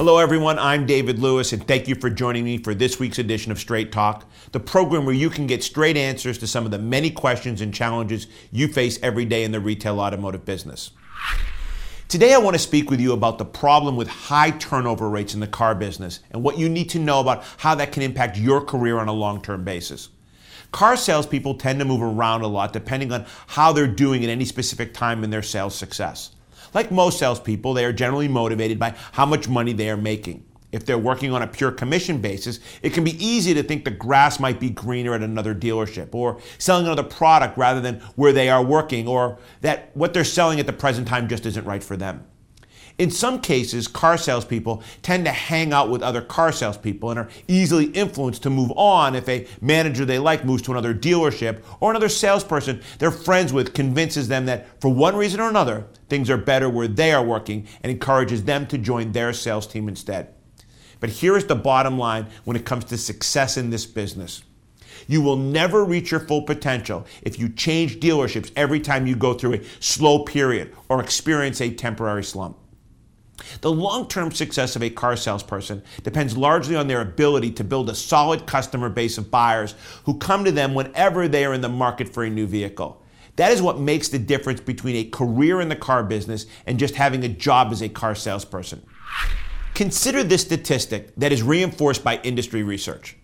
Hello, everyone. I'm David Lewis, and thank you for joining me for this week's edition of Straight Talk, the program where you can get straight answers to some of the many questions and challenges you face every day in the retail automotive business. Today, I want to speak with you about the problem with high turnover rates in the car business and what you need to know about how that can impact your career on a long term basis. Car salespeople tend to move around a lot depending on how they're doing at any specific time in their sales success. Like most salespeople, they are generally motivated by how much money they are making. If they're working on a pure commission basis, it can be easy to think the grass might be greener at another dealership or selling another product rather than where they are working or that what they're selling at the present time just isn't right for them. In some cases, car salespeople tend to hang out with other car salespeople and are easily influenced to move on if a manager they like moves to another dealership or another salesperson they're friends with convinces them that for one reason or another, things are better where they are working and encourages them to join their sales team instead. But here is the bottom line when it comes to success in this business. You will never reach your full potential if you change dealerships every time you go through a slow period or experience a temporary slump. The long term success of a car salesperson depends largely on their ability to build a solid customer base of buyers who come to them whenever they are in the market for a new vehicle. That is what makes the difference between a career in the car business and just having a job as a car salesperson. Consider this statistic that is reinforced by industry research.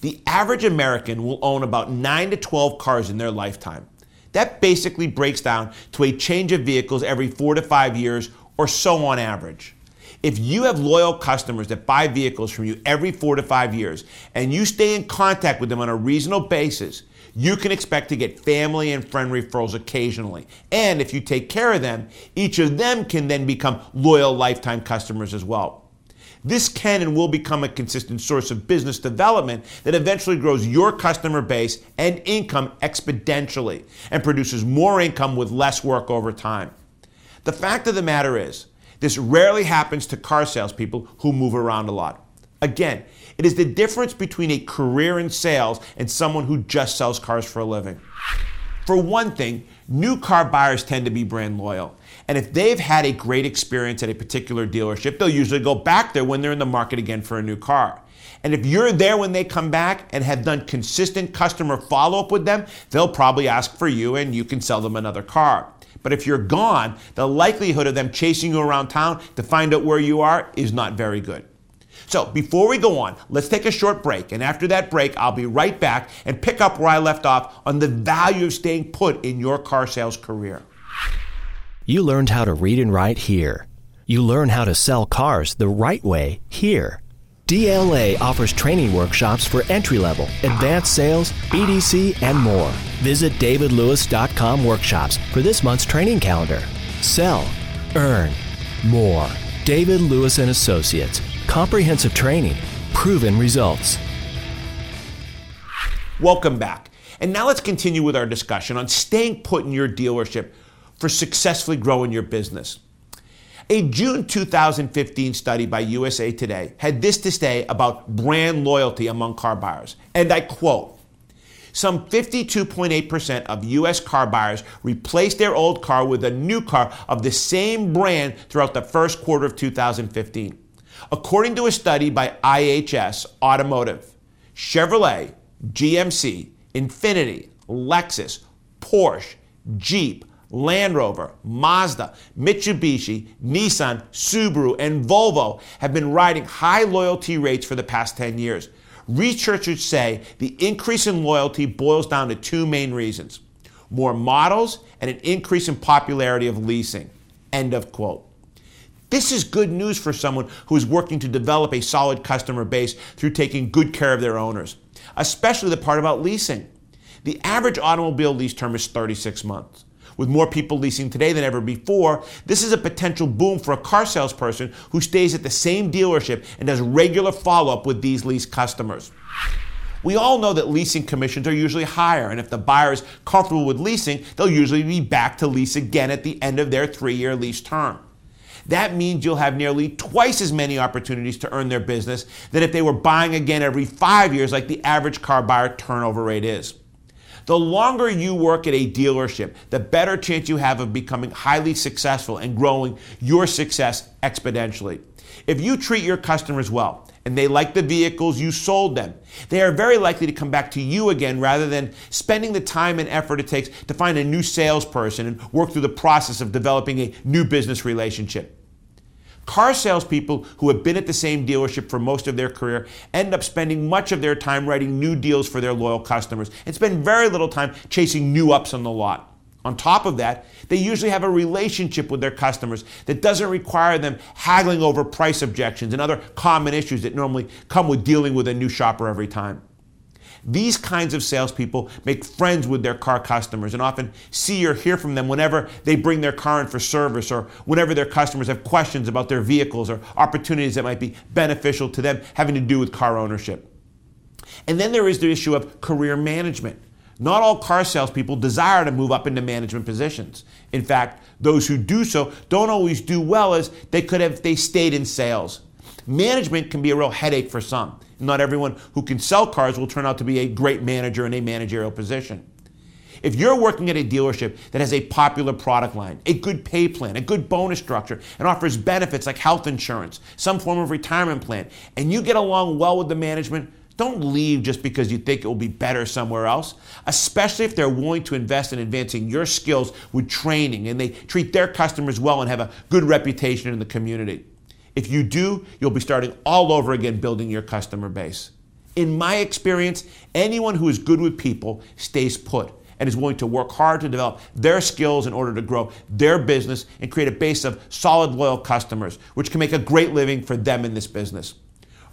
The average American will own about 9 to 12 cars in their lifetime. That basically breaks down to a change of vehicles every 4 to 5 years or so on average. If you have loyal customers that buy vehicles from you every four to five years and you stay in contact with them on a reasonable basis, you can expect to get family and friend referrals occasionally. And if you take care of them, each of them can then become loyal lifetime customers as well. This can and will become a consistent source of business development that eventually grows your customer base and income exponentially and produces more income with less work over time. The fact of the matter is, this rarely happens to car salespeople who move around a lot. Again, it is the difference between a career in sales and someone who just sells cars for a living. For one thing, new car buyers tend to be brand loyal. And if they've had a great experience at a particular dealership, they'll usually go back there when they're in the market again for a new car. And if you're there when they come back and have done consistent customer follow up with them, they'll probably ask for you and you can sell them another car. But if you're gone, the likelihood of them chasing you around town to find out where you are is not very good. So before we go on, let's take a short break. And after that break, I'll be right back and pick up where I left off on the value of staying put in your car sales career. You learned how to read and write here. You learn how to sell cars the right way here. DLA offers training workshops for entry level, advanced sales, BDC, and more. Visit davidlewis.com workshops for this month's training calendar. Sell, earn, more. David Lewis and Associates. Comprehensive training, proven results. Welcome back. And now let's continue with our discussion on staying put in your dealership for successfully growing your business. A June 2015 study by USA Today had this to say about brand loyalty among car buyers. And I quote Some 52.8% of US car buyers replaced their old car with a new car of the same brand throughout the first quarter of 2015. According to a study by IHS Automotive, Chevrolet, GMC, Infiniti, Lexus, Porsche, Jeep, Land Rover, Mazda, Mitsubishi, Nissan, Subaru, and Volvo have been riding high loyalty rates for the past 10 years. Researchers say the increase in loyalty boils down to two main reasons more models and an increase in popularity of leasing. End of quote. This is good news for someone who is working to develop a solid customer base through taking good care of their owners, especially the part about leasing. The average automobile lease term is 36 months. With more people leasing today than ever before, this is a potential boom for a car salesperson who stays at the same dealership and does regular follow up with these lease customers. We all know that leasing commissions are usually higher, and if the buyer is comfortable with leasing, they'll usually be back to lease again at the end of their three year lease term. That means you'll have nearly twice as many opportunities to earn their business than if they were buying again every five years, like the average car buyer turnover rate is. The longer you work at a dealership, the better chance you have of becoming highly successful and growing your success exponentially. If you treat your customers well and they like the vehicles you sold them, they are very likely to come back to you again rather than spending the time and effort it takes to find a new salesperson and work through the process of developing a new business relationship. Car salespeople who have been at the same dealership for most of their career end up spending much of their time writing new deals for their loyal customers and spend very little time chasing new ups on the lot. On top of that, they usually have a relationship with their customers that doesn't require them haggling over price objections and other common issues that normally come with dealing with a new shopper every time. These kinds of salespeople make friends with their car customers and often see or hear from them whenever they bring their car in for service or whenever their customers have questions about their vehicles or opportunities that might be beneficial to them having to do with car ownership. And then there is the issue of career management. Not all car salespeople desire to move up into management positions. In fact, those who do so don't always do well as they could have if they stayed in sales. Management can be a real headache for some. Not everyone who can sell cars will turn out to be a great manager in a managerial position. If you're working at a dealership that has a popular product line, a good pay plan, a good bonus structure, and offers benefits like health insurance, some form of retirement plan, and you get along well with the management, don't leave just because you think it will be better somewhere else, especially if they're willing to invest in advancing your skills with training and they treat their customers well and have a good reputation in the community. If you do, you'll be starting all over again building your customer base. In my experience, anyone who is good with people stays put and is willing to work hard to develop their skills in order to grow their business and create a base of solid, loyal customers, which can make a great living for them in this business.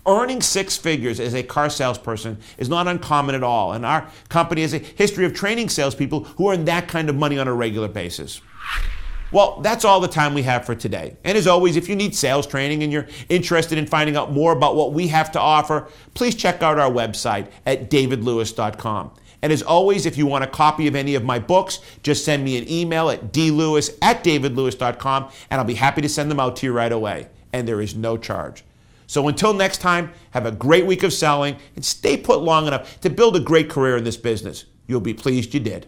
Earning six figures as a car salesperson is not uncommon at all, and our company has a history of training salespeople who earn that kind of money on a regular basis. Well, that's all the time we have for today. And as always, if you need sales training and you're interested in finding out more about what we have to offer, please check out our website at davidlewis.com. And as always, if you want a copy of any of my books, just send me an email at dlewis at davidlewis.com and I'll be happy to send them out to you right away. And there is no charge. So until next time, have a great week of selling and stay put long enough to build a great career in this business. You'll be pleased you did.